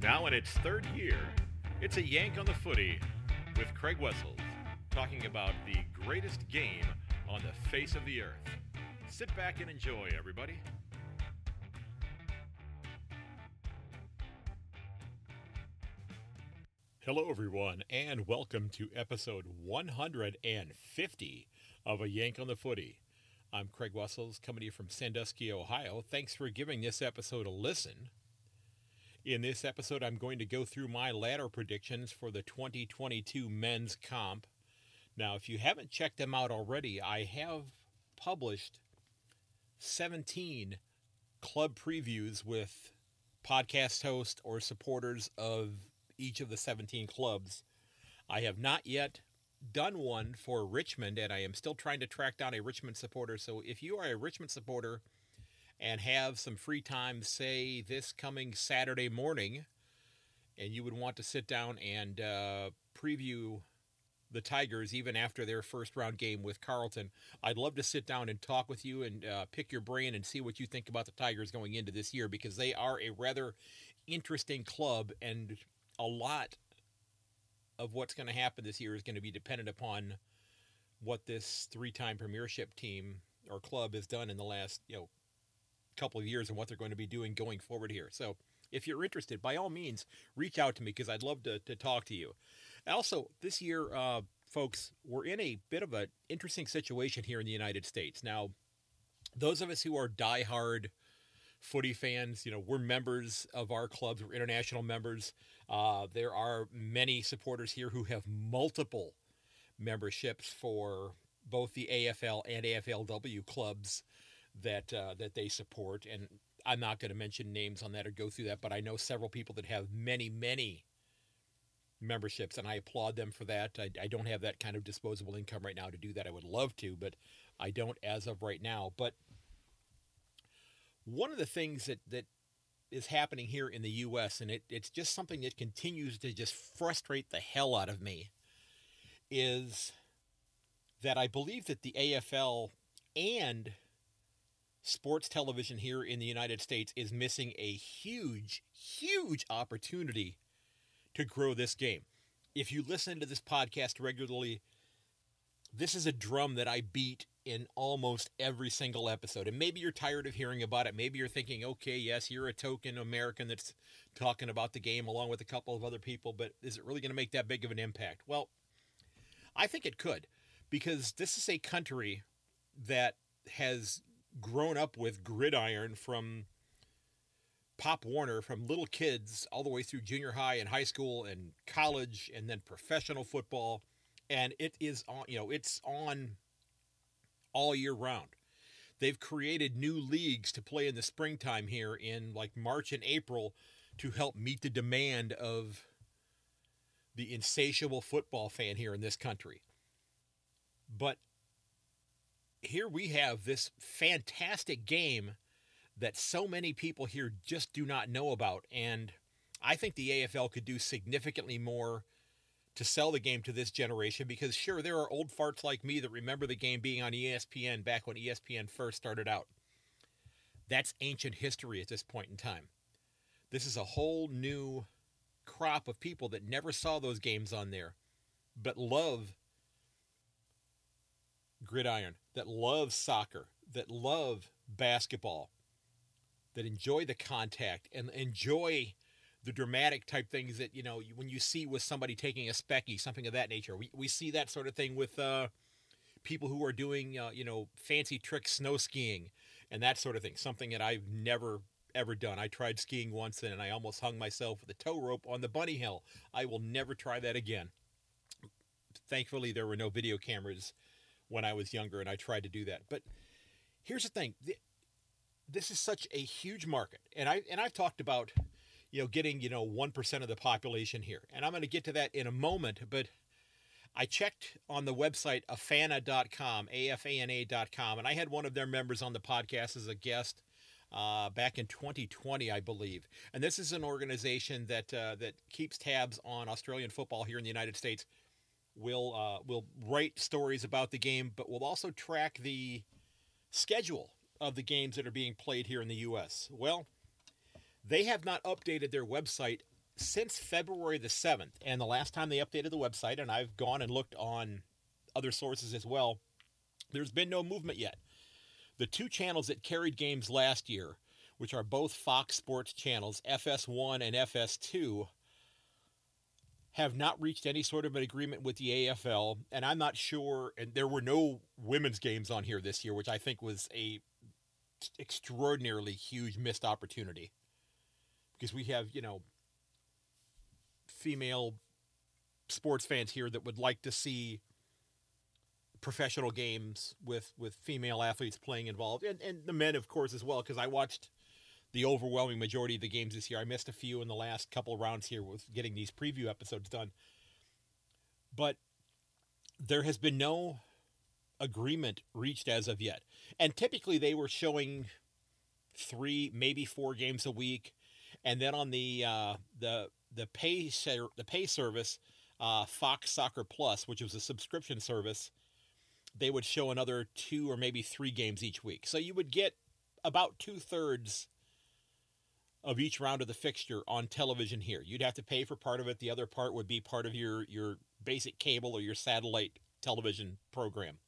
Now in its third year, it's a yank on the footy with Craig Wessels talking about the greatest game on the face of the earth. Sit back and enjoy, everybody. Hello, everyone, and welcome to episode 150 of A Yank on the Footy. I'm Craig Wessels, coming to you from Sandusky, Ohio. Thanks for giving this episode a listen. In this episode, I'm going to go through my ladder predictions for the 2022 men's comp. Now, if you haven't checked them out already, I have published 17 club previews with podcast hosts or supporters of each of the 17 clubs. I have not yet done one for Richmond, and I am still trying to track down a Richmond supporter. So if you are a Richmond supporter, and have some free time, say this coming Saturday morning, and you would want to sit down and uh, preview the Tigers even after their first round game with Carlton, I'd love to sit down and talk with you and uh, pick your brain and see what you think about the Tigers going into this year because they are a rather interesting club and a lot of what's going to happen this year is going to be dependent upon what this three-time premiership team or club has done in the last you know couple of years and what they're going to be doing going forward here. So if you're interested, by all means, reach out to me because I'd love to, to talk to you. Also, this year, uh, folks, we're in a bit of an interesting situation here in the United States. Now, those of us who are diehard footy fans, you know, we're members of our clubs, we're international members. Uh, there are many supporters here who have multiple memberships for both the AFL and AFLW clubs that uh, that they support. And I'm not going to mention names on that or go through that, but I know several people that have many, many memberships, and I applaud them for that. I, I don't have that kind of disposable income right now to do that. I would love to, but I don't as of right now. But one of the things that that is happening here in the U.S. and it, it's just something that continues to just frustrate the hell out of me is that I believe that the AFL and sports television here in the United States is missing a huge, huge opportunity to grow this game. If you listen to this podcast regularly, this is a drum that I beat in almost every single episode. And maybe you're tired of hearing about it. Maybe you're thinking, okay, yes, you're a token American that's talking about the game along with a couple of other people, but is it really going to make that big of an impact? Well, I think it could because this is a country that has grown up with gridiron from Pop Warner from little kids all the way through junior high and high school and college and then professional football and it is on you know it's on all year round. They've created new leagues to play in the springtime here in like March and April to help meet the demand of the insatiable football fan here in this country. But here we have this fantastic game that so many people here just do not know about. And I think the AFL could do significantly more to sell the game to this generation because, sure, there are old farts like me that remember the game being on ESPN back when ESPN first started out. That's ancient history at this point in time. This is a whole new crop of people that never saw those games on there, but love gridiron, that love soccer, that love basketball, that enjoy the contact and enjoy the dramatic type things that you know when you see with somebody taking a specky, something of that nature. We we see that sort of thing with uh, people who are doing uh, you know fancy trick snow skiing, and that sort of thing. Something that I've never ever done. I tried skiing once and I almost hung myself with a tow rope on the bunny hill. I will never try that again. Thankfully, there were no video cameras when I was younger, and I tried to do that. But here's the thing: this is such a huge market, and I and I've talked about you know getting you know one percent of the population here, and I'm going to get to that in a moment. But I checked on the website afana.com, afana.com, and I had one of their members on the podcast as a guest. Uh, back in 2020, I believe, and this is an organization that uh, that keeps tabs on Australian football here in the United States We'll uh, we'll write stories about the game, but we'll also track the schedule of the games that are being played here in the U.S. Well, they have not updated their website since February the 7th, and the last time they updated the website, and I've gone and looked on other sources as well, there's been no movement yet. The two channels that carried games last year, which are both Fox Sports channels, FS1 and FS2, have not reached any sort of an agreement with the AFL, and I'm not sure. And there were no women's games on here this year, which I think was a extraordinarily huge missed opportunity because we have you know female sports fans here that would like to see professional games with with female athletes playing involved and and the men of course as well because I watched the overwhelming majority of the games this year. I missed a few in the last couple rounds here with getting these preview episodes done. But there has been no agreement reached as of yet. And typically they were showing three, maybe four games a week. And then on the uh, the the pay ser- the pay service, uh, Fox Soccer Plus, which was a subscription service, they would show another two or maybe three games each week. So you would get about two thirds of each round of the fixture on television here. You'd have to pay for part of it. The other part would be part of your your basic cable or your satellite television program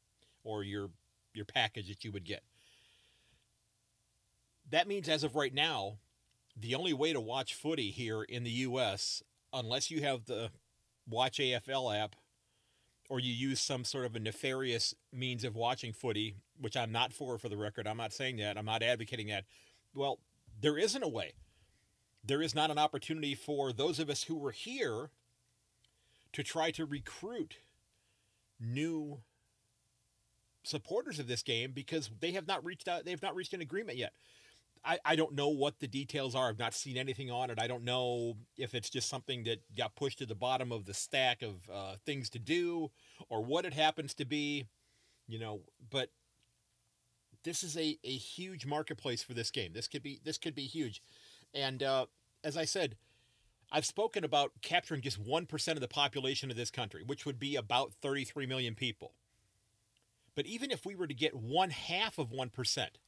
or your your package that you would get. That means as of right now, the only way to watch footy here in the US unless you have the Watch AFL app or you use some sort of a nefarious means of watching footy, which I'm not for for the record. I'm not saying that. I'm not advocating that. Well, there isn't a way. There is not an opportunity for those of us who were here to try to recruit new supporters of this game because they have not reached out they have not reached an agreement yet. I, I don't know what the details are. I've not seen anything on it. I don't know if it's just something that got pushed to the bottom of the stack of uh, things to do or what it happens to be, you know. But this is a, a huge marketplace for this game. This could be this could be huge, and uh, as I said, I've spoken about capturing just one percent of the population of this country, which would be about thirty three million people. But even if we were to get one half of one percent,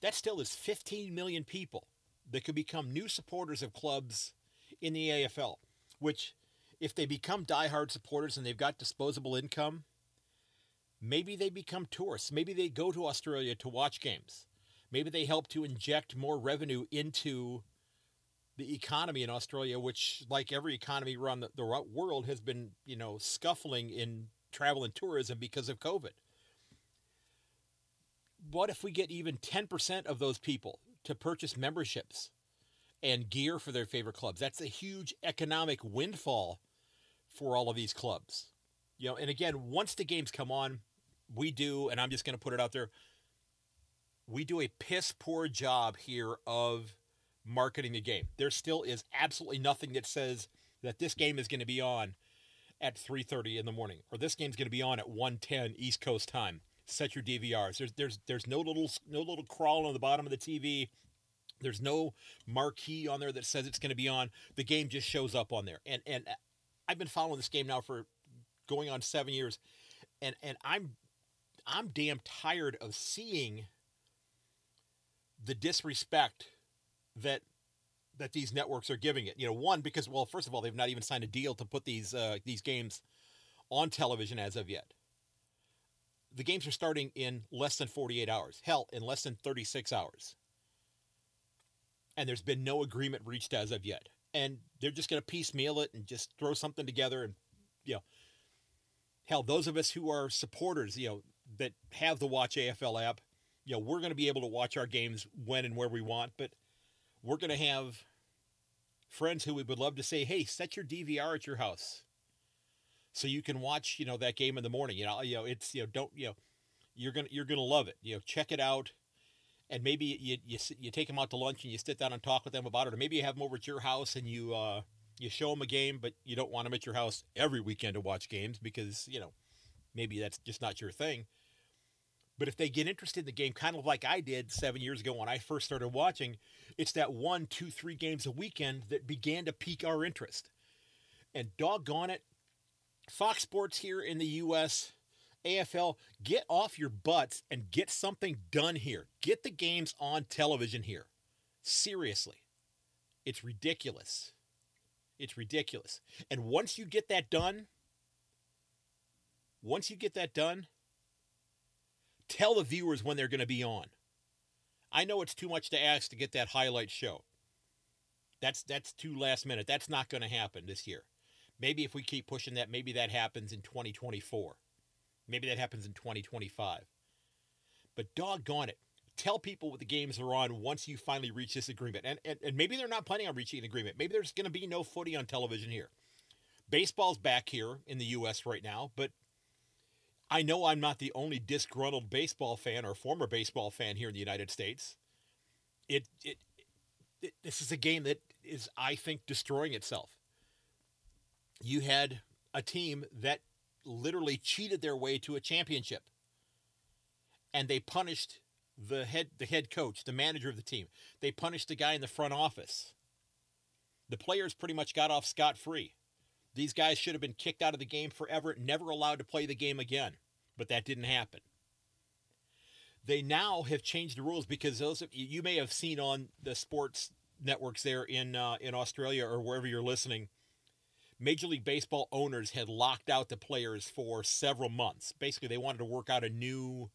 that still is fifteen million people that could become new supporters of clubs in the AFL. Which, if they become diehard supporters and they've got disposable income, Maybe they become tourists. Maybe they go to Australia to watch games. Maybe they help to inject more revenue into the economy in Australia, which, like every economy around the, world, has been, you know, scuffling in travel and tourism because of COVID. What if we get even 10% of those people to purchase memberships and gear for their favorite clubs? That's a huge economic windfall for all of these clubs. You know, and again, once the games come on, we do, and I'm just going to put it out there, we do a piss poor job here of marketing the game. There still is absolutely nothing that says that this game is going to be on at 3:30 in the morning or this game's going to be on at 1:10 East Coast time. Set your DVRs. There's there's there's no little no little crawl on the bottom of the TV. There's no marquee on there that says it's going to be on. The game just shows up on there. And and uh, I've been following this game now for going on 7 years and and I'm I'm damn tired of seeing the disrespect that that these networks are giving it. You know, one because well, first of all, they've not even signed a deal to put these uh, these games on television as of yet. The games are starting in less than 48 hours. Hell, in less than 36 hours. And there's been no agreement reached as of yet. And they're just going to piecemeal it and just throw something together and you know, hell, those of us who are supporters, you know, that have the Watch AFL app, you know, we're going to be able to watch our games when and where we want, but we're going to have friends who we would love to say, "Hey, set your DVR at your house." So you can watch, you know, that game in the morning. You know, you know, it's, you know, don't, you know, you're going to you're to love it. You know, check it out. And maybe you, you you take them out to lunch and you sit down and talk with them about it, or maybe you have them over at your house and you uh, you show them a game, but you don't want them at your house every weekend to watch games because you know maybe that's just not your thing. But if they get interested in the game, kind of like I did seven years ago when I first started watching, it's that one, two, three games a weekend that began to pique our interest. And doggone it, Fox Sports here in the U.S., AFL, get off your butts and get something done here. Get the games on television here. Seriously. It's ridiculous. It's ridiculous. And once you get that done, once you get that done, tell the viewers when they're going to be on. I know it's too much to ask to get that highlight show. That's that's too last minute. That's not going to happen this year. Maybe if we keep pushing that, maybe that happens in 2024. Maybe that happens in 2025. But doggone it, tell people what the games are on once you finally reach this agreement. And, and, and maybe they're not planning on reaching an agreement. Maybe there's going to be no footy on television here. Baseball's back here in the U.S. right now, but I know I'm not the only disgruntled baseball fan or former baseball fan here in the United States. It, it, it this is a game that is, I think, destroying itself. You had a team that literally cheated their way to a championship, and they punished the head the head coach, the manager of the team. They punished the guy in the front office. The players pretty much got off scot free. These guys should have been kicked out of the game forever, never allowed to play the game again. But that didn't happen. They now have changed the rules because those you may have seen on the sports networks there in uh, in Australia or wherever you're listening. Major League Baseball owners had locked out the players for several months. Basically, they wanted to work out a new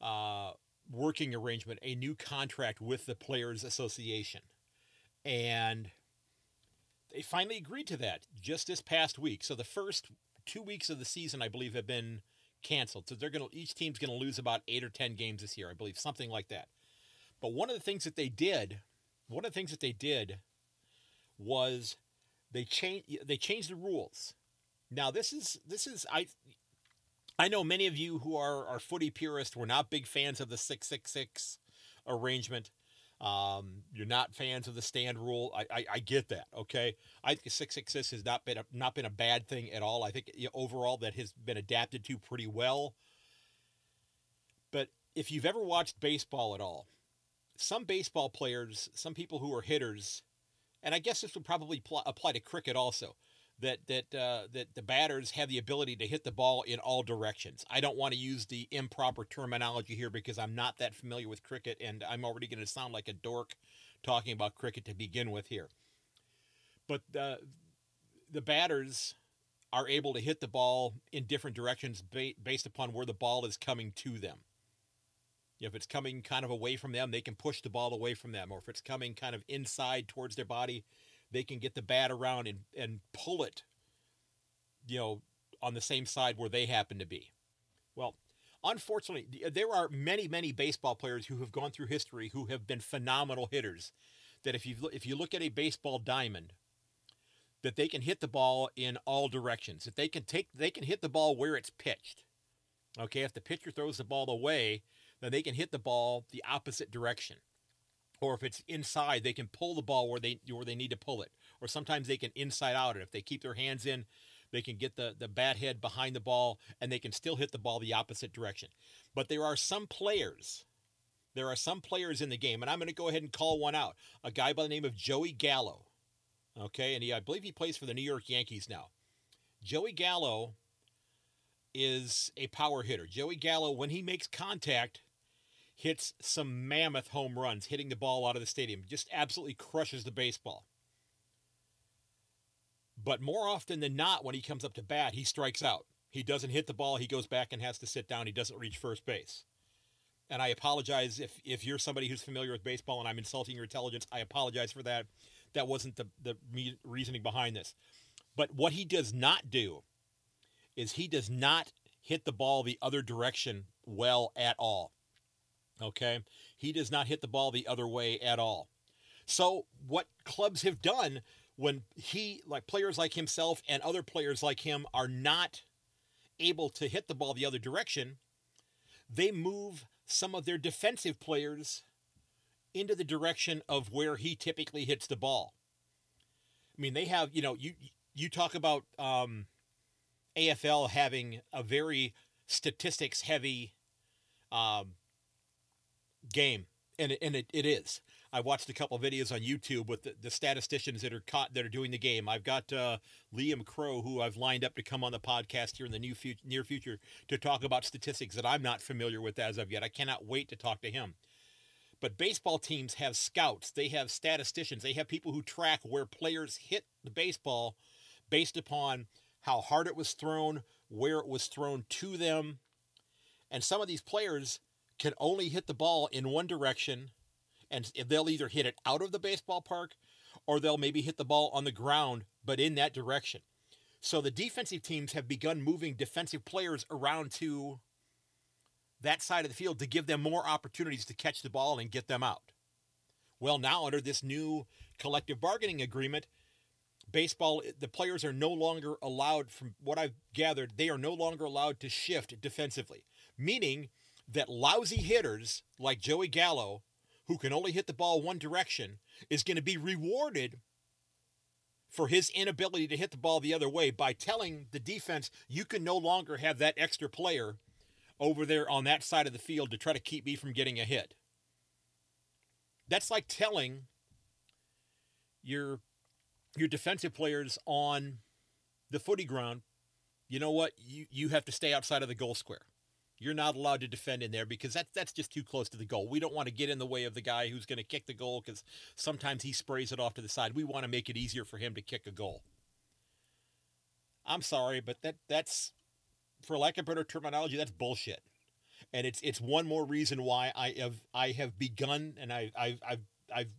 uh, working arrangement, a new contract with the Players Association. And they finally agreed to that just this past week. So the first two weeks of the season, I believe, have been canceled. So they're going to each team's going to lose about eight or ten games this year, I believe, something like that. But one of the things that they did, one of the things that they did, was they changed they changed the rules. Now this is this is I I know many of you who are, are footy purists were not big fans of the 666 arrangement. Um, you're not fans of the stand rule. I, I, I, get that. Okay, I think 666 has not been a, not been a bad thing at all. I think overall that has been adapted to pretty well. But if you've ever watched baseball at all, some baseball players, some people who are hitters, and I guess this would probably pl- apply to cricket also that that uh, that the batters have the ability to hit the ball in all directions. I don't want to use the improper terminology here because I'm not that familiar with cricket, and I'm already going to sound like a dork talking about cricket to begin with here. But the the batters are able to hit the ball in different directions ba- based upon where the ball is coming to them. If it's coming kind of away from them, they can push the ball away from them, or if it's coming kind of inside towards their body, they can get the bat around and, and pull it, you know, on the same side where they happen to be. Well, unfortunately, there are many, many baseball players who have gone through history who have been phenomenal hitters. That if you if you look at a baseball diamond, that they can hit the ball in all directions. That they can take they can hit the ball where it's pitched. Okay, if the pitcher throws the ball away, then they can hit the ball the opposite direction or if it's inside, they can pull the ball where they where they need to pull it. Or sometimes they can inside out it. If they keep their hands in, they can get the the bat head behind the ball and they can still hit the ball the opposite direction. But there are some players, there are some players in the game, and I'm going to go ahead and call one out. A guy by the name of Joey Gallo. Okay, and he I believe he plays for the New York Yankees now. Joey Gallo is a power hitter. Joey Gallo, when he makes contact, hits some mammoth home runs, hitting the ball out of the stadium, just absolutely crushes the baseball. But more often than not, when he comes up to bat, he strikes out. He doesn't hit the ball, he goes back and has to sit down. He doesn't reach first base. And I apologize if, if you're somebody who's familiar with baseball and I'm insulting your intelligence. I apologize for that. That wasn't the, the reasoning behind this. But what he does not do is he does not hit the ball the other direction well at all. Okay. He does not hit the ball the other way at all. So, what clubs have done when he, like players like himself and other players like him, are not able to hit the ball the other direction, they move some of their defensive players into the direction of where he typically hits the ball. I mean, they have, you know, you you talk about um, AFL having a very statistics heavy um, game, and it, and it, it is. I watched a couple videos on YouTube with the, the, statisticians that are caught that are doing the game. I've got uh, Liam Crow, who I've lined up to come on the podcast here in the new future, near future to talk about statistics that I'm not familiar with as of yet. I cannot wait to talk to him. But baseball teams have scouts, they have statisticians, they have people who track where players hit the baseball based upon how hard it was thrown, where it was thrown to them. And some of these players can only hit the ball in one direction, and they'll either hit it out of the baseball park or they'll maybe hit the ball on the ground, but in that direction. So the defensive teams have begun moving defensive players around to that side of the field to give them more opportunities to catch the ball and get them out. Well, now under this new collective bargaining agreement, baseball, eh, the players are no longer allowed, from what I've gathered, they are no longer allowed to shift defensively, meaning that lousy hitters like Joey Gallo, who can only hit the ball one direction, is going to be rewarded for his inability to hit the ball the other way by telling the defense you can no longer have that extra player over there on that side of the field to try to keep me from getting a hit. That's like telling your your defensive players on the footy ground, you know what? You you have to stay outside of the goal square. You're not allowed to defend in there because that's that's just too close to the goal. We don't want to get in the way of the guy who's going to kick the goal because sometimes he sprays it off to the side. We want to make it easier for him to kick a goal. I'm sorry, but that that's for lack of better terminology, that's bullshit. And it's it's one more reason why I have I have begun and I I've I've, I've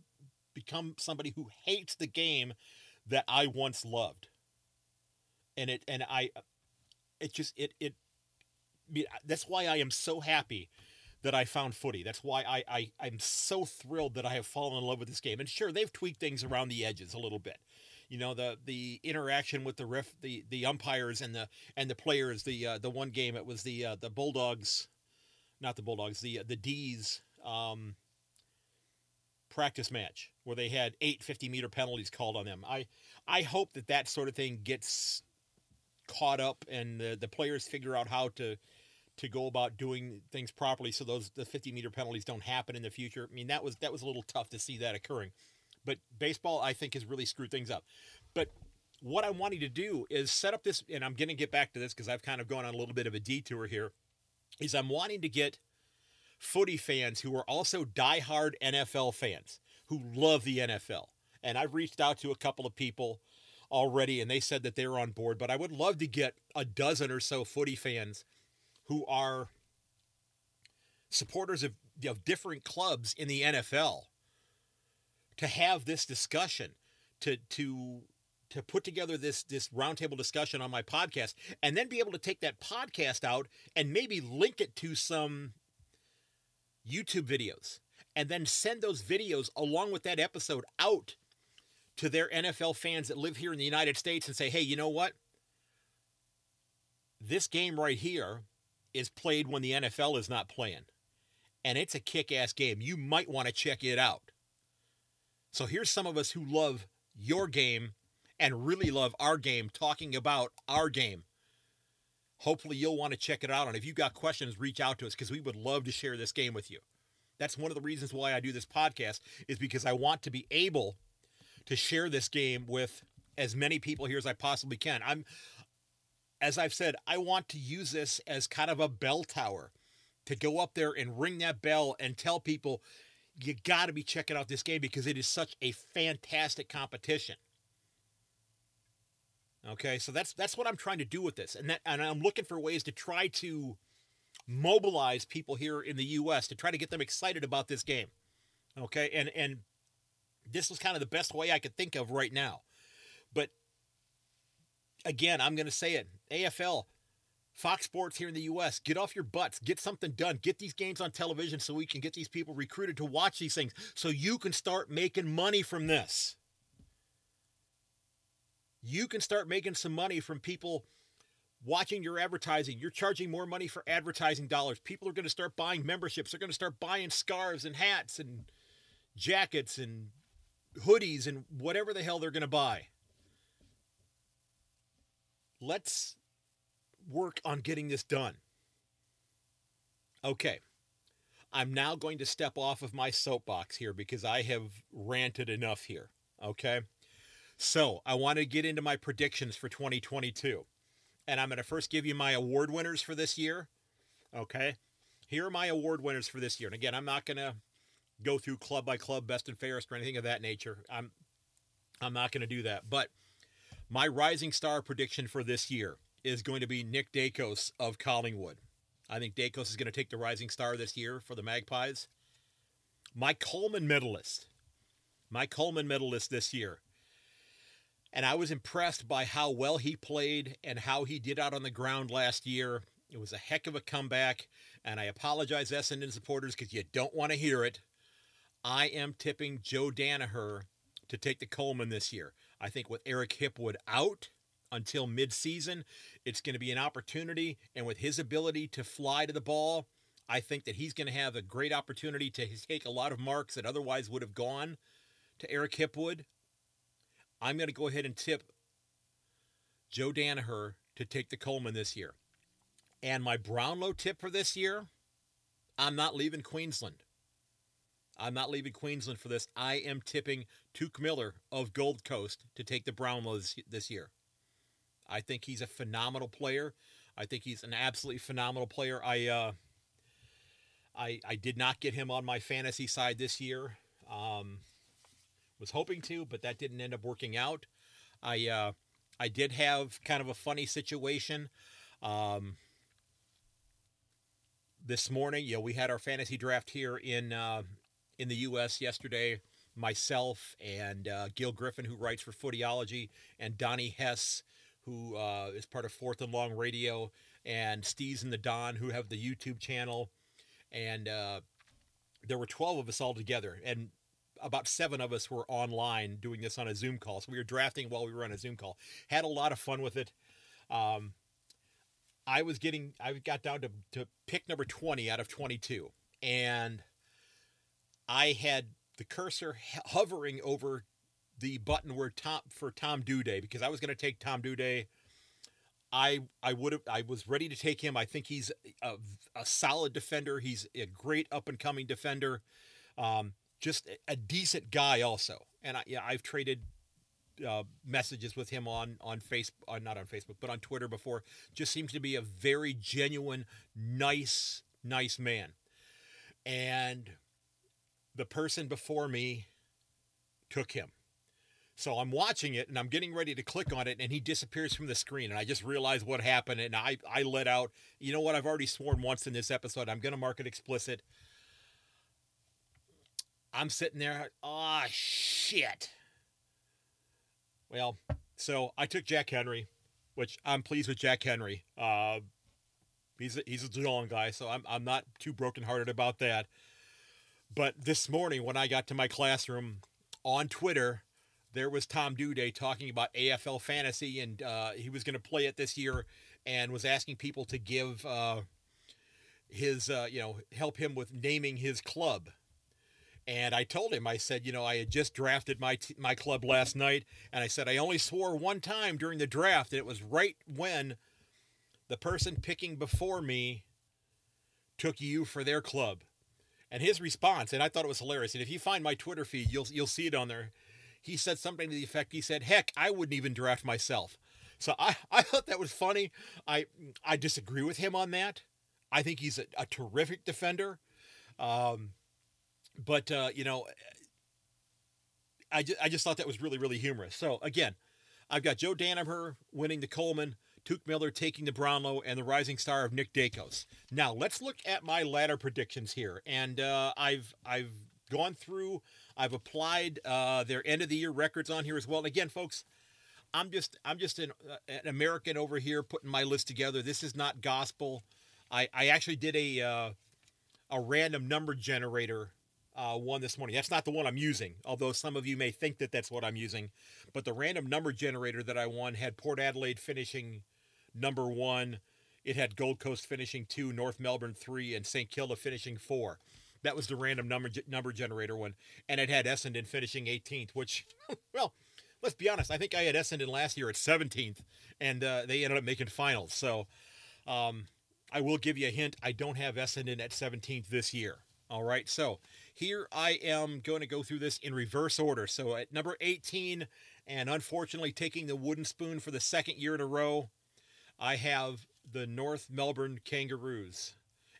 become somebody who hates the game that I once loved. And it and I it just it it that's why I am so happy that I found footy. That's why I, I I'm so thrilled that I have fallen in love with this game. And sure, they've tweaked things around the edges a little bit. You know the the interaction with the ref, the the umpires and the and the players. The uh, the one game it was the uh, the Bulldogs, not the Bulldogs, the the D's um, practice match where they had eight 50 meter penalties called on them. I I hope that that sort of thing gets caught up and the, the players figure out how to to go about doing things properly so those the 50 meter penalties don't happen in the future. I mean that was that was a little tough to see that occurring. But baseball I think has really screwed things up. But what I'm wanting to do is set up this and I'm going to get back to this because I've kind of gone on a little bit of a detour here is I'm wanting to get footy fans who are also diehard NFL fans who love the NFL. And I've reached out to a couple of people already and they said that they're on board, but I would love to get a dozen or so footy fans who are supporters of, of different clubs in the NFL to have this discussion to to to put together this this roundtable discussion on my podcast and then be able to take that podcast out and maybe link it to some YouTube videos and then send those videos along with that episode out to their NFL fans that live here in the United States and say, hey, you know what? This game right here is played when the NFL is not playing. And it's a kick ass game. You might want to check it out. So here's some of us who love your game and really love our game talking about our game. Hopefully, you'll want to check it out. And if you've got questions, reach out to us because we would love to share this game with you. That's one of the reasons why I do this podcast, is because I want to be able to share this game with as many people here as I possibly can. I'm as I've said, I want to use this as kind of a bell tower to go up there and ring that bell and tell people you got to be checking out this game because it is such a fantastic competition. Okay, so that's that's what I'm trying to do with this, and that and I'm looking for ways to try to mobilize people here in the U.S. to try to get them excited about this game. Okay, and and this was kind of the best way I could think of right now. Again, I'm going to say it AFL, Fox Sports here in the US, get off your butts, get something done, get these games on television so we can get these people recruited to watch these things so you can start making money from this. You can start making some money from people watching your advertising. You're charging more money for advertising dollars. People are going to start buying memberships. They're going to start buying scarves and hats and jackets and hoodies and whatever the hell they're going to buy. Let's work on getting this done. Okay. I'm now going to step off of my soapbox here because I have ranted enough here. Okay. So I want to get into my predictions for 2022. And I'm going to first give you my award winners for this year. Okay. Here are my award winners for this year. And again, I'm not going to go through club by club, best and fairest, or anything of that nature. I'm I'm not going to do that. But my rising star prediction for this year is going to be Nick Daicos of Collingwood. I think Daicos is going to take the rising star this year for the Magpies. My Coleman medalist, my Coleman medalist this year. And I was impressed by how well he played and how he did out on the ground last year. It was a heck of a comeback. And I apologize, Essendon supporters, because you don't want to hear it. I am tipping Joe Daniher to take the Coleman this year. I think with Eric Hipwood out until midseason, it's going to be an opportunity. And with his ability to fly to the ball, I think that he's going to have a great opportunity to take a lot of marks that otherwise would have gone to Eric Hipwood. I'm going to go ahead and tip Joe Daniher to take the Coleman this year. And my Brownlow tip for this year, I'm not leaving Queensland. I'm not leaving Queensland for this. I am tipping Touk Miller of Gold Coast to take the Brownlow this, this year. I think he's a phenomenal player. I think he's an absolutely phenomenal player. I uh, I I did not get him on my fantasy side this year. Um, was hoping to, but that didn't end up working out. I uh, I did have kind of a funny situation. Um, this morning, you know, we had our fantasy draft here in uh, in the U.S. yesterday. Myself and uh, Gil Griffin, who writes for Footyology, and Donnie Hess, who uh, is part of Fourth and Long Radio, and Steez and the Don, who have the YouTube channel, and uh, there were twelve of us all together, and about seven of us were online doing this on a Zoom call. So we were drafting while we were on a Zoom call. Had a lot of fun with it. Um, I was getting, I got down to, to pick number 20 out of 22. And I had the cursor hovering over the button where Tom for Tom Doedee because I was going to take Tom Doedee. I I would have I was ready to take him. I think he's a, a solid defender. He's a great up and coming defender. Um, just a decent guy also. And I, yeah, I've traded uh, messages with him on on Facebook, uh, not on Facebook, but on Twitter before. Just seems to be a very genuine, nice, nice man. And the person before me took him. So I'm watching it and I'm getting ready to click on it and he disappears from the screen and I just realize what happened and I I let out, you know what, I've already sworn once in this episode, I'm going to mark it explicit. I'm sitting there, ah, oh, shit. Well, so I took Jack Henry, which I'm pleased with Jack Henry. Uh, he's a, he's a Geelong guy, so I'm I'm not too brokenhearted about that. But this morning, when I got to my classroom on Twitter, there was Tom Doedee talking about AFL fantasy, and uh, he was going to play it this year, and was asking people to give uh, his, uh, you know, help him with naming his club. And I told him, I said, you know, I had just drafted my t- my club last night, and I said I only swore one time during the draft, and it was right when the person picking before me took you for their club. And his response, and I thought it was hilarious. And if you find my Twitter feed, you'll you'll see it on there. He said something to the effect, he said, "Heck, I wouldn't even draft myself." So I, I thought that was funny. I I disagree with him on that. I think he's a, a terrific defender. Um, but uh, you know, I just, I just thought that was really really humorous. So again, I've got Joe Daniher winning the Coleman, Touk Miller taking the Brownlow, and the rising star of Nick Daicos. Now let's look at my ladder predictions here, and uh, I've I've gone through, I've applied uh, their end of the year records on here as well. And again, folks. I'm just I'm just an, uh, an, American over here putting my list together. This is not gospel. I, I actually did a uh, a random number generator uh, one this morning. That's not the one I'm using, although some of you may think that that's what I'm using. But the random number generator that I won had Port Adelaide finishing number one. It had Gold Coast finishing two, North Melbourne three, and St Kilda finishing four. That was the random number number generator one, and it had Essendon finishing 18th. Which, well, let's be honest. I think I had Essendon last year at 17th, and uh, they ended up making finals. So, um, I will give you a hint. I don't have Essendon at 17th this year. All right, so here I am going to go through this in reverse order. So at number 18, and unfortunately taking the wooden spoon for the second year in a row, I have the North Melbourne Kangaroos.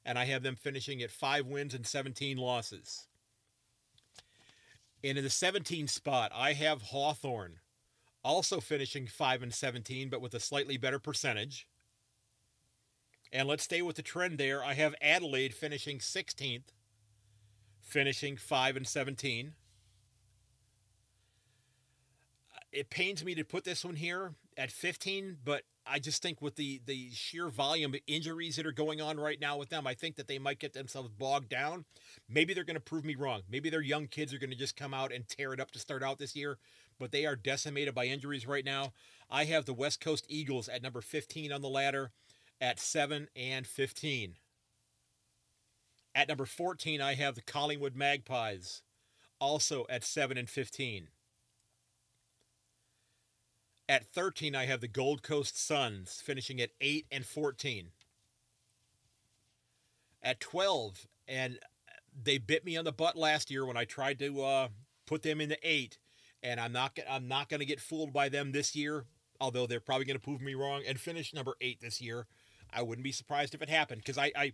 And I have them finishing at five wins and 17 losses. And in the 17 spot, I have Hawthorn, also finishing 5 and 17, but with a slightly better percentage. And let's stay with the trend there. I have Adelaide finishing 16th, finishing 5 and 17. It pains me to put this one here at 15, but I just think with the the sheer volume of injuries that are going on right now with them, I think that they might get themselves bogged down. Maybe they're going to prove me wrong. Maybe their young kids are going to just come out and tear it up to start out this year, but they are decimated by injuries right now. I have the West Coast Eagles at number 15 on the ladder at 7 and 15. At number 14, I have the Collingwood Magpies also at 7 and 15. At 13, I have the Gold Coast Suns finishing at 8 and 14. At 12, and they bit me on the butt last year when I tried to uh, put them in the 8, and I'm not I'm not going to get fooled by them this year, although they're probably going to prove me wrong and finish number 8 this year. I wouldn't be surprised if it happened because I, I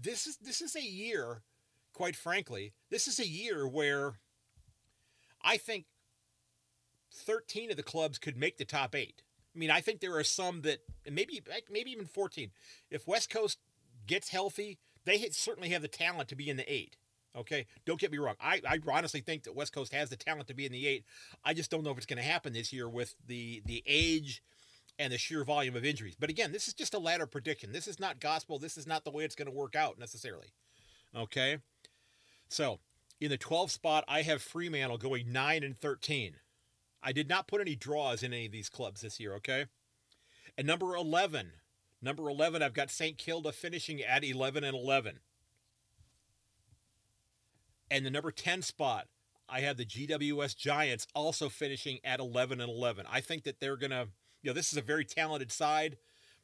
this is this is a year, quite frankly, this is a year where I think 13 of the clubs could make the top eight. I mean, I think there are some that maybe maybe even 14. If West Coast gets healthy, they certainly have the talent to be in the eight. Okay, don't get me wrong. I, I honestly think that West Coast has the talent to be in the eight. I just don't know if it's going to happen this year with the the age and the sheer volume of injuries. But again, this is just a ladder prediction. This is not gospel. This is not the way it's going to work out necessarily. Okay, so in the 12 spot, I have Fremantle going nine and 13. I did not put any draws in any of these clubs this year, okay? And number 11, number 11, I've got St. Kilda finishing at 11 and 11. And the number 10 spot, I have the GWS Giants also finishing at 11 and 11. I think that they're going to, you know, this is a very talented side,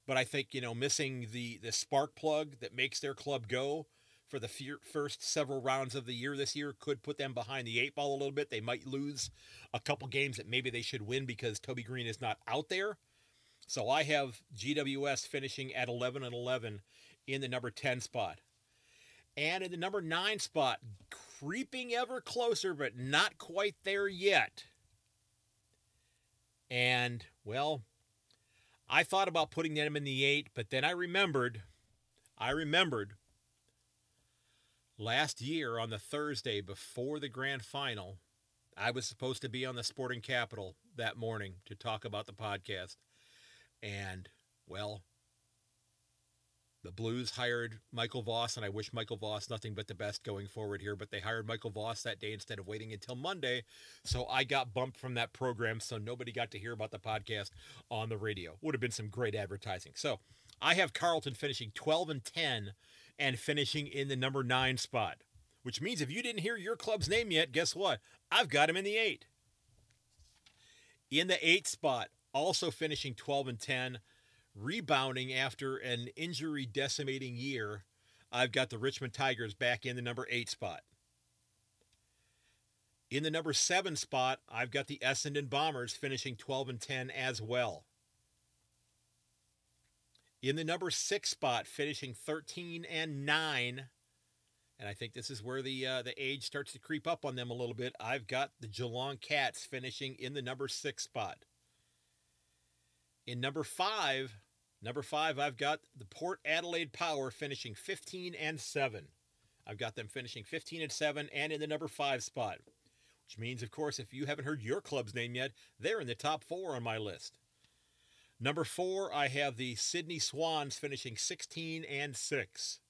but I think, you know, missing the the spark plug that makes their club go for the first several rounds of the year this year could put them behind the eight ball a little bit. They might lose a couple games that maybe they should win because Toby Greene is not out there. So I have GWS finishing at 11 and 11 in the number 10 spot. And in the number 9 spot, creeping ever closer, but not quite there yet. And, well, I thought about putting them in the 8, but then I remembered, I remembered Last year, on the Thursday before the grand final, I was supposed to be on the Sporting Capital that morning to talk about the podcast. And, well, the Blues hired Michael Voss, and I wish Michael Voss nothing but the best going forward here. But they hired Michael Voss that day instead of waiting until Monday. So I got bumped from that program, so nobody got to hear about the podcast on the radio. Would have been some great advertising. So I have Carlton finishing 12 and 10 and finishing in the number nine spot. Which means if you didn't hear your club's name yet, guess what? I've got him in the eight. In the eighth spot, also finishing 12 and 10, rebounding after an injury decimating year, I've got the Richmond Tigers back in the number eight spot. In the number seven spot, I've got the Essendon Bombers finishing 12 and 10 as well. In the number six spot, finishing 13 and 9. And I think this is where the uh, the age starts to creep up on them a little bit. I've got the Geelong Cats finishing in the number six spot. In number five, number five, I've got the Port Adelaide Power finishing 15 and 7. I've got them finishing 15 and 7 and in the number five spot. Which means, of course, if you haven't heard your club's name yet, they're in the top four on my list. Number four, I have the Sydney Swans finishing 16 and 6.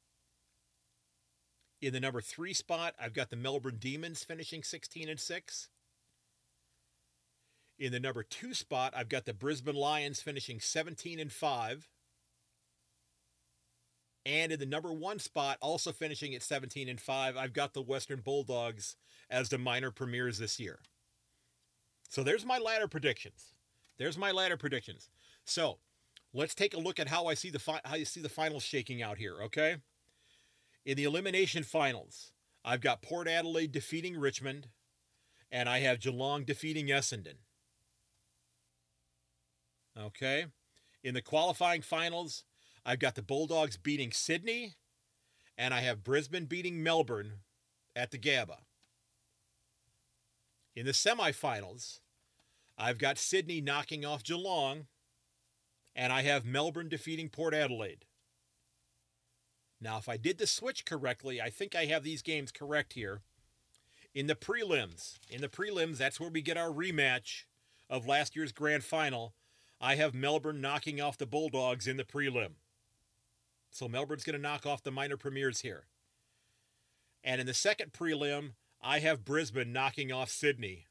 In the number three spot, I've got the Melbourne Demons finishing 16 and 6. In the number two spot, I've got the Brisbane Lions finishing 17 and 5. And in the number one spot, also finishing at 17 and 5, I've got the Western Bulldogs as the minor premiers this year. So there's my ladder predictions. There's my ladder predictions. So let's take a look at how I see the fi- how you see the finals shaking out here. Okay, in the elimination finals, I've got Port Adelaide defeating Richmond, and I have Geelong defeating Essendon. Okay, in the qualifying finals, I've got the Bulldogs beating Sydney, and I have Brisbane beating Melbourne at the Gabba. In the semifinals, I've got Sydney knocking off Geelong, and I have Melbourne defeating Port Adelaide. Now, if I did the switch correctly, I think I have these games correct here. In the prelims, in the prelims, that's where we get our rematch of last year's grand final. I have Melbourne knocking off the Bulldogs in the prelim. So Melbourne's going to knock off the minor premiers here. And in the second prelim, I have Brisbane knocking off Sydney.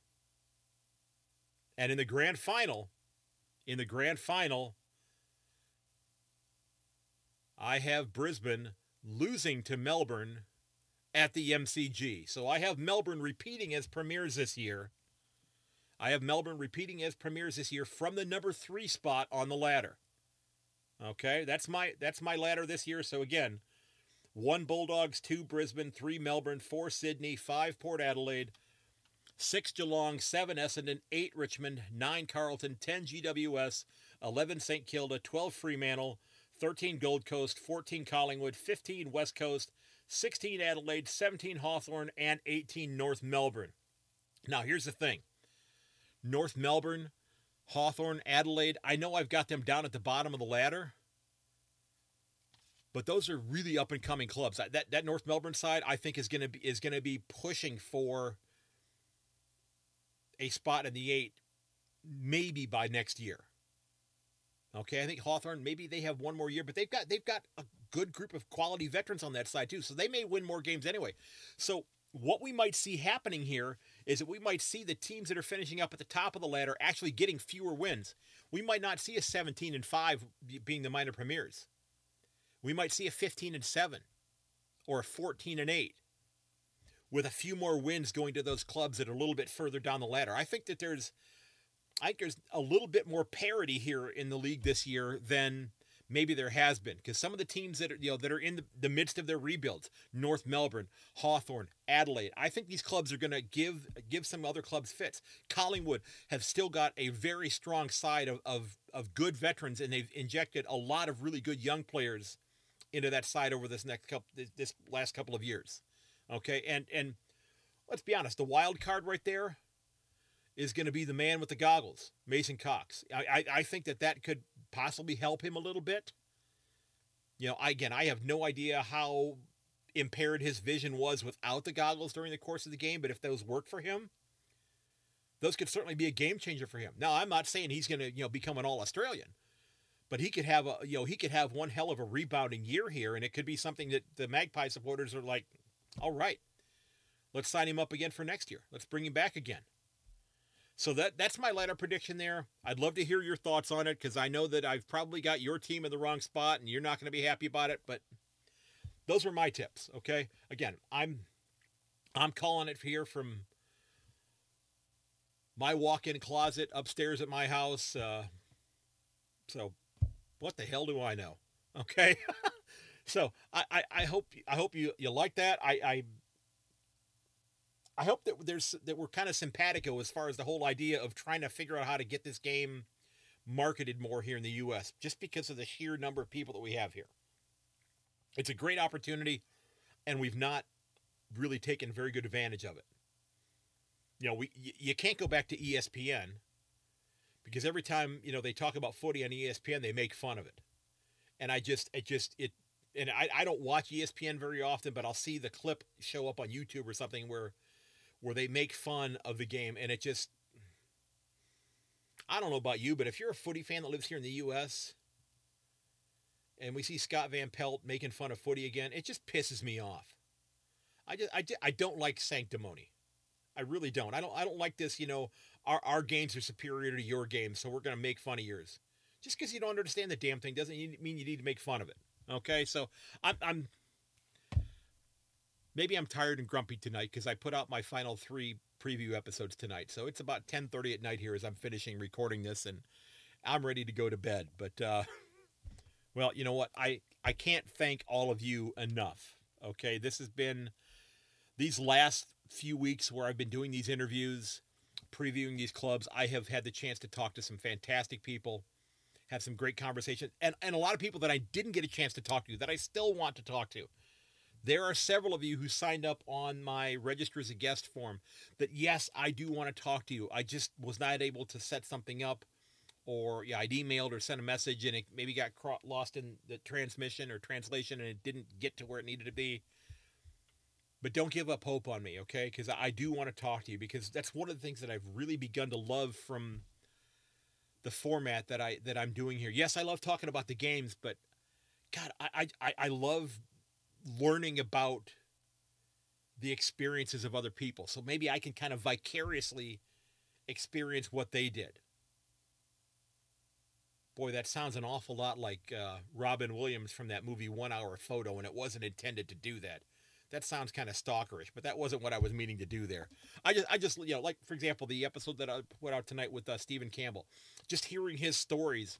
And in the grand final, in the grand final, I have Brisbane losing to Melbourne at the MCG. So I have Melbourne repeating as premiers this year. I have Melbourne repeating as premiers this year from the number three spot on the ladder. Okay, that's my that's my ladder this year. So again, one Bulldogs, two Brisbane, three Melbourne, four Sydney, five Port Adelaide, six Geelong, seven Essendon, eight Richmond, nine Carlton, ten GWS, eleven St Kilda, twelve Fremantle, thirteen Gold Coast, fourteen Collingwood, fifteen West Coast, sixteen Adelaide, seventeen Hawthorn, and eighteen North Melbourne. Now here's the thing. North Melbourne Hawthorn, Adelaide. I know I've got them down at the bottom of the ladder, but those are really up and coming clubs. That that North Melbourne side, I think, is going to be is going to be pushing for a spot in the eight, maybe by next year. Okay, I think Hawthorn maybe they have one more year, but they've got they've got a good group of quality veterans on that side too, so they may win more games anyway. So what we might see happening here is that we might see the teams that are finishing up at the top of the ladder actually getting fewer wins. We might not see a 17 and 5 being the minor premiers. We might see a 15 and 7 or a 14 and 8 with a few more wins going to those clubs that are a little bit further down the ladder. I think that there's I think there's a little bit more parity here in the league this year than maybe there has been because some of the teams that are you know that are in the, the midst of their rebuilds north melbourne hawthorn adelaide i think these clubs are going to give give some other clubs fits. Collingwood have still got a very strong side of, of of good veterans and they've injected a lot of really good young players into that side over this next couple this last couple of years okay? And and let's be honest the wild card right there is going to be the man with the goggles, Mason Cox. I, I, I, think that that could possibly help him a little bit. You know, again, I have no idea how impaired his vision was without the goggles during the course of the game, but if those work for him, those could certainly be a game changer for him. Now, I'm not saying he's going to, you know, become an all-Australian, but he could have a, you know, he could have one hell of a rebounding year here and it could be something that the Magpie supporters are like, "All right. Let's sign him up again for next year. Let's bring him back again." So that that's my ladder prediction there. I'd love to hear your thoughts on it because I know that I've probably got your team in the wrong spot and you're not going to be happy about it. But those were my tips. Okay. Again, I'm I'm calling it here from my walk-in closet upstairs at my house. Uh, so what the hell do I know? Okay. so I, I, I, hope I hope you, you like that. I, I I hope that there's that we're kind of simpatico as far as the whole idea of trying to figure out how to get this game marketed more here in the U.S. Just because of the sheer number of people that we have here, it's a great opportunity, and we've not really taken very good advantage of it. You know, we you can't go back to ESPN because every time you know they talk about footy on ESPN, they make fun of it, and I just it just it and I, I don't watch ESPN very often, but I'll see the clip show up on YouTube or something where where they make fun of the game and it just I don't know about you, but if you're a footy fan that lives here in the US and we see Scott Van Pelt making fun of footy again, it just pisses me off. I just I, I don't like sanctimony. I really don't. I don't I don't like this, you know, our our games are superior to your games, so we're going to make fun of yours. Just because you don't understand the damn thing doesn't mean you need to make fun of it. Okay? So I'm I'm maybe I'm tired and grumpy tonight because I put out my final three preview episodes tonight. So it's about 10:30 at night here as I'm finishing recording this, and I'm ready to go to bed. But uh, well, you know what? I I can't thank all of you enough. Okay, this has been these last few weeks where I've been doing these interviews, previewing these clubs. I have had the chance to talk to some fantastic people, have some great conversations, and and a lot of people that I didn't get a chance to talk to that I still want to talk to There are several of you who signed up on my register as a guest form that, yes, I do want to talk to you. I just was not able to set something up, or yeah, I'd emailed or sent a message and it maybe got lost in the transmission or translation and it didn't get to where it needed to be. But don't give up hope on me, okay? Because I do want to talk to you because that's one of the things that I've really begun to love from the format that I that I'm doing here. Yes, I love talking about the games, but God, I I, I love learning about the experiences of other people. So maybe I can kind of vicariously experience what they did. Boy, that sounds an awful lot like uh, Robin Williams from that movie One Hour Photo, and it wasn't intended to do that. That sounds kind of stalkerish, but that wasn't what I was meaning to do there. I just, I just, you know, like for example, the episode that I put out tonight with uh, Stephen Campbell, just hearing his stories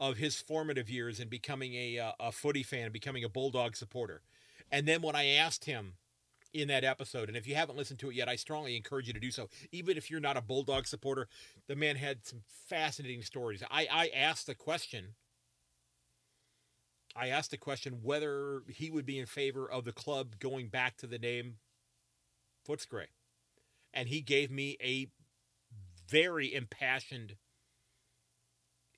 of his formative years and becoming a, uh, a footy fan becoming a Bulldog supporter. And then when I asked him in that episode, and if you haven't listened to it yet, I strongly encourage you to do so. Even if you're not a Bulldog supporter, the man had some fascinating stories. I, I asked the question. I asked the question whether he would be in favor of the club going back to the name Footscray. And he gave me a very impassioned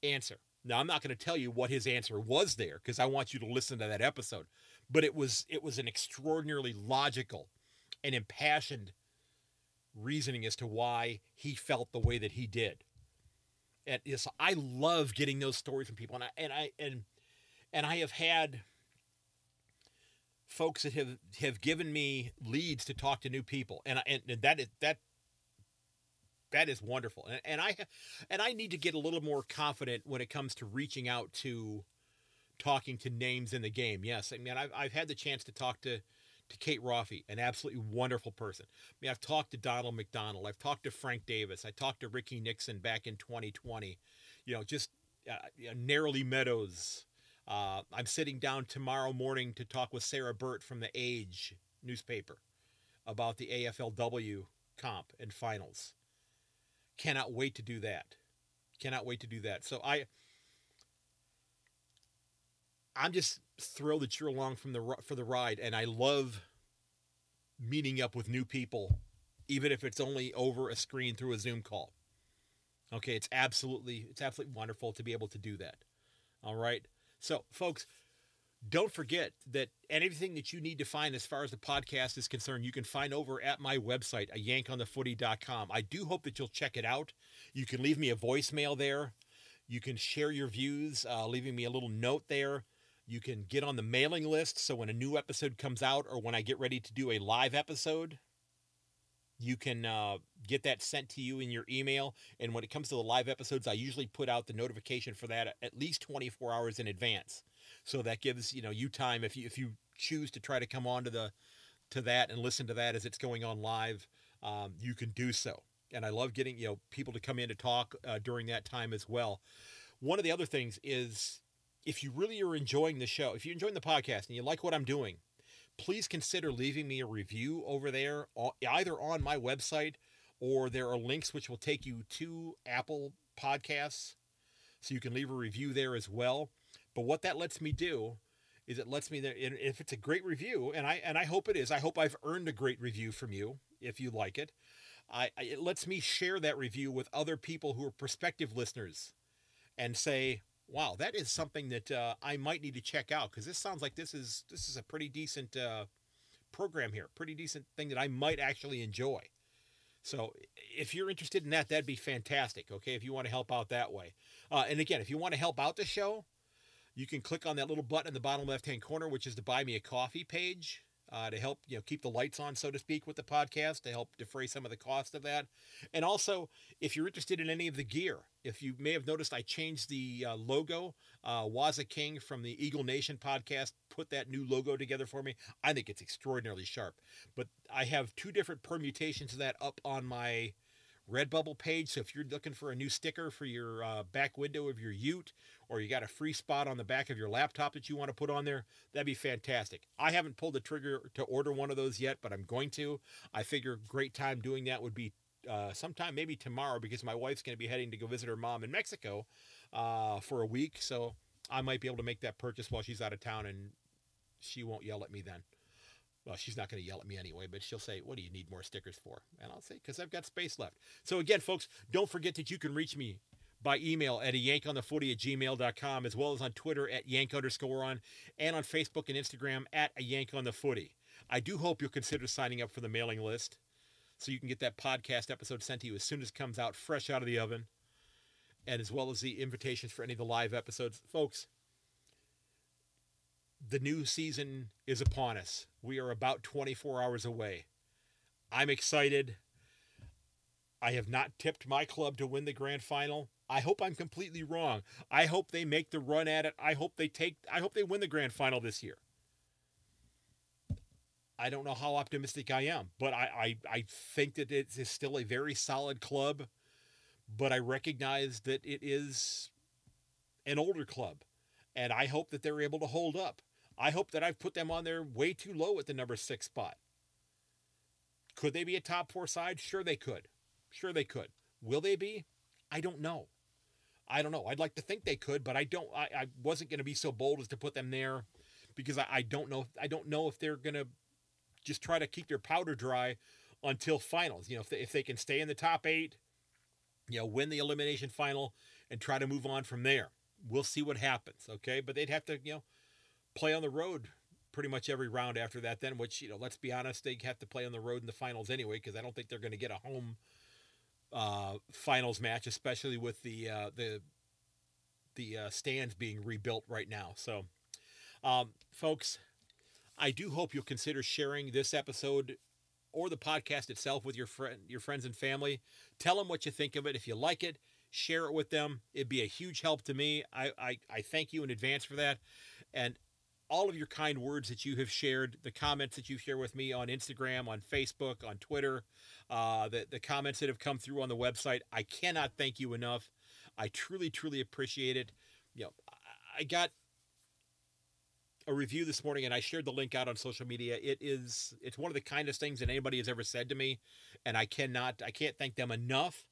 answer. Now I'm not going to tell you what his answer was there because I want you to listen to that episode. But it was it was an extraordinarily logical and impassioned reasoning as to why he felt the way that he did. And yes, I love getting those stories from people, and I and I and and I have had folks that have have given me leads to talk to new people, and I, and, and that is that that is wonderful. And, and I and I need to get a little more confident when it comes to reaching out to talking to names in the game. Yes, I mean I've I've had the chance to talk to to Kate Roffey, an absolutely wonderful person. I mean I've talked to Donald McDonald, I've talked to Frank Davis, I talked to Ricky Nixon back in 2020. You know, just uh, you know, Narrowly Meadows. Uh, I'm sitting down tomorrow morning to talk with Sarah Burt from the Age newspaper about the AFLW comp and finals. Cannot wait to do that. Cannot wait to do that. So I I'm just thrilled that you're along from the for the ride and I love meeting up with new people even if it's only over a screen through a Zoom call. Okay, it's absolutely it's absolutely wonderful to be able to do that. All right. So, folks, don't forget that anything that you need to find as far as the podcast is concerned, you can find over at my website, a yankonthefooty.com. I do hope that you'll check it out. You can leave me a voicemail there. You can share your views, uh, leaving me a little note there. You can get on the mailing list so when a new episode comes out or when I get ready to do a live episode, you can uh, get that sent to you in your email. And when it comes to the live episodes, I usually put out the notification for that at least 24 hours in advance. So that gives you know you time if you if you choose to try to come on to the to that and listen to that as it's going on live, um, you can do so. And I love getting you know people to come in to talk uh, during that time as well. One of the other things is if you really are enjoying the show, if you're enjoying the podcast and you like what I'm doing, please consider leaving me a review over there, either on my website or there are links which will take you to Apple Podcasts. So you can leave a review there as well. But what that lets me do is it lets me there if it's a great review and I and I hope it is. I hope I've earned a great review from you if you like it. I, it lets me share that review with other people who are prospective listeners and say, "Wow, that is something that uh, I might need to check out because this sounds like this is this is a pretty decent uh, program here, pretty decent thing that I might actually enjoy." So, if you're interested in that, that'd be fantastic. Okay, if you want to help out that way, uh, and again, if you want to help out the show, you can click on that little button in the bottom left hand corner, which is the Buy Me a Coffee page. Uh, to help you know keep the lights on, so to speak, with the podcast, to help defray some of the cost of that, and also if you're interested in any of the gear, if you may have noticed, I changed the uh, logo. Uh, Waza King from the Eagle Nation podcast put that new logo together for me. I think it's extraordinarily sharp. But I have two different permutations of that up on my Redbubble page. So if you're looking for a new sticker for your uh, back window of your Ute, or you got a free spot on the back of your laptop that you want to put on there, that'd be fantastic. I haven't pulled the trigger to order one of those yet, but I'm going to. I figure great time doing that would be uh, sometime maybe tomorrow because my wife's going to be heading to go visit her mom in Mexico uh, for a week. So I might be able to make that purchase while she's out of town and she won't yell at me then. Well, she's not going to yell at me anyway, but she'll say, What do you need more stickers for? And I'll say, Because I've got space left. So, again, folks, don't forget that you can reach me by email at a yankonthefooty at gmail.com, as well as on Twitter at yank underscore on, and on Facebook and Instagram at a yank on the footy. I do hope you'll consider signing up for the mailing list so you can get that podcast episode sent to you as soon as it comes out, fresh out of the oven, and as well as the invitations for any of the live episodes. Folks, the new season is upon us. We are about 24 hours away. I'm excited. I have not tipped my club to win the grand final. I hope I'm completely wrong. I hope they make the run at it. I hope they take I hope they win the grand final this year. I don't know how optimistic I am, but I, I, I think that it is still a very solid club. But I recognize that it is an older club. And I hope that they're able to hold up. I hope that I've put them on there way too low at the number six spot. Could they be a top four side? Sure, they could. Sure, they could. Will they be? I don't know. I don't know. I'd like to think they could, but I don't. I, I wasn't going to be so bold as to put them there because I, I don't know. I don't know if they're going to just try to keep their powder dry until finals. You know, if they, if they can stay in the top eight, you know, win the elimination final and try to move on from there. We'll see what happens. Okay, but they'd have to you know play on the road pretty much every round after that. Then, which you know, let's be honest, they have to play on the road in the finals anyway because I don't think they're going to get a home uh, finals match, especially with the uh, the the uh, stands being rebuilt right now. So, um, folks, I do hope you'll consider sharing this episode or the podcast itself with your friend, your friends and family. Tell them what you think of it. If you like it, share it with them. It'd be a huge help to me. I, I, I thank you in advance for that. And all of your kind words that you have shared, the comments that you share with me on Instagram, on Facebook, on Twitter, uh, the, the comments that have come through on the website. I cannot thank you enough. I truly, truly appreciate it. You know, I got a review this morning and I shared the link out on social media. It is it's one of the kindest things that anybody has ever said to me and I cannot I can't thank them enough.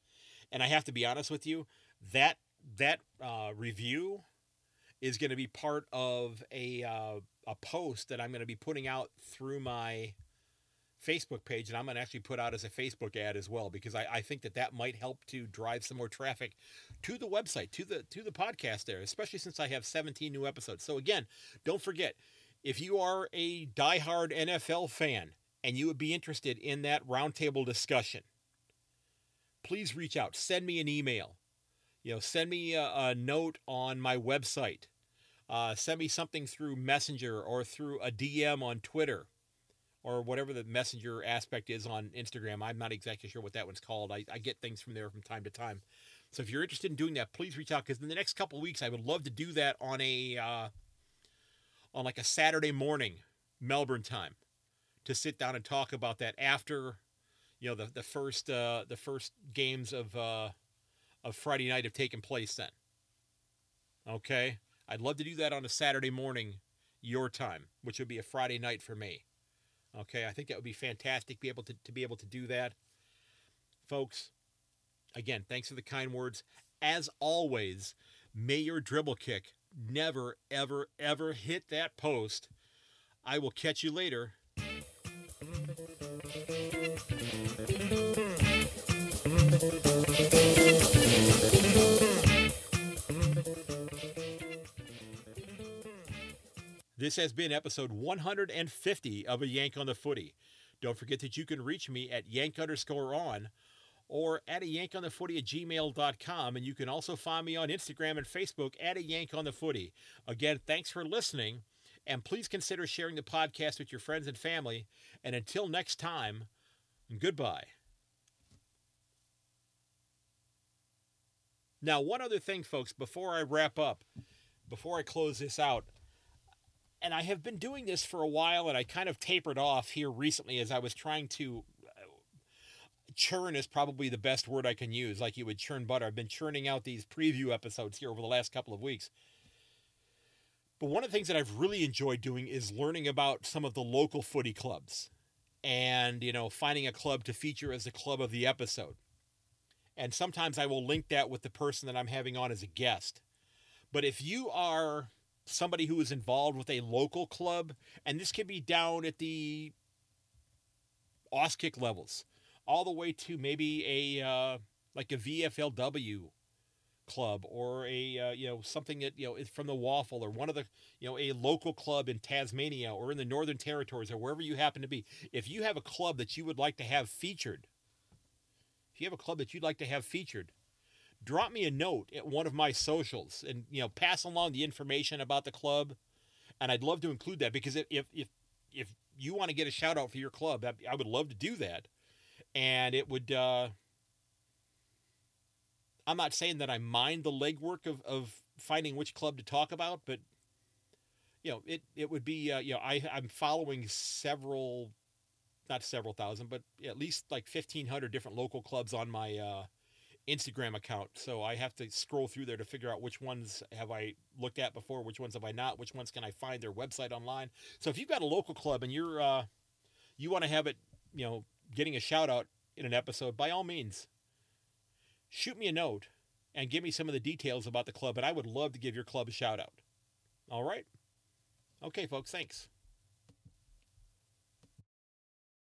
And I have to be honest with you, that that uh, review is going to be part of a uh, a post that I'm going to be putting out through my Facebook page, and I'm going to actually put out as a Facebook ad as well because I, I think that that might help to drive some more traffic to the website, to the to the podcast there, especially since I have 17 new episodes. So again, don't forget if you are a diehard NFL fan and you would be interested in that roundtable discussion, please reach out. Send me an email. You know, send me a, a note on my website uh, send me something through Messenger or through a DM on Twitter or whatever the messenger aspect is on Instagram. I'm not exactly sure what that one's called. I, I get things from there from time to time. So if you're interested in doing that, please reach out because in the next couple weeks, I would love to do that on a uh, on like a Saturday morning, Melbourne time, to sit down and talk about that after, you know, the the first uh, the first games of uh, of Friday night have taken place. Then, okay. I'd love to do that on a Saturday morning, your time, which would be a Friday night for me. Okay, I think that would be fantastic be able to, to be able to do that. Folks, again, thanks for the kind words. As always, may your dribble kick never, ever, ever hit that post. I will catch you later. This has been episode 150 of A Yank on the Footy. Don't forget that you can reach me at yank underscore on or at a yank on the footy at gmail.com. And you can also find me on Instagram and Facebook at a yank on the footy. Again, thanks for listening. And please consider sharing the podcast with your friends and family. And until next time, goodbye. Now, one other thing, folks, before I wrap up, before I close this out, and I have been doing this for a while, and I kind of tapered off here recently as I was trying to uh, churn is probably the best word I can use, like you would churn butter. I've been churning out these preview episodes here over the last couple of weeks. But one of the things that I've really enjoyed doing is learning about some of the local footy clubs and, you know, finding a club to feature as a club of the episode. And sometimes I will link that with the person that I'm having on as a guest. But if you are somebody who is involved with a local club, and this can be down at the Auskick levels, all the way to maybe a uh, like a VFLW club or a uh, you know something that you know from the waffle or one of the you know a local club in Tasmania or in the Northern Territories or wherever you happen to be. If you have a club that you would like to have featured, if you have a club that you'd like to have featured, drop me a note at one of my socials and you know pass along the information about the club, and I'd love to include that because if if if, you want to get a shout out for your club, I would love to do that, and it would. Uh, I'm not saying that I mind the legwork of, of finding which club to talk about, but you know, it it would be uh, you know I I'm following several, not several thousand, but at least like fifteen hundred different local clubs on my uh, Instagram account. So I have to scroll through there to figure out which ones have I looked at before, which ones have I not, which ones can I find their website online. So if you've got a local club and you're uh, you want to have it, you know, getting a shout out in an episode, by all means, shoot me a note and give me some of the details about the club, and I would love to give your club a shout out. All right? Okay, folks, thanks.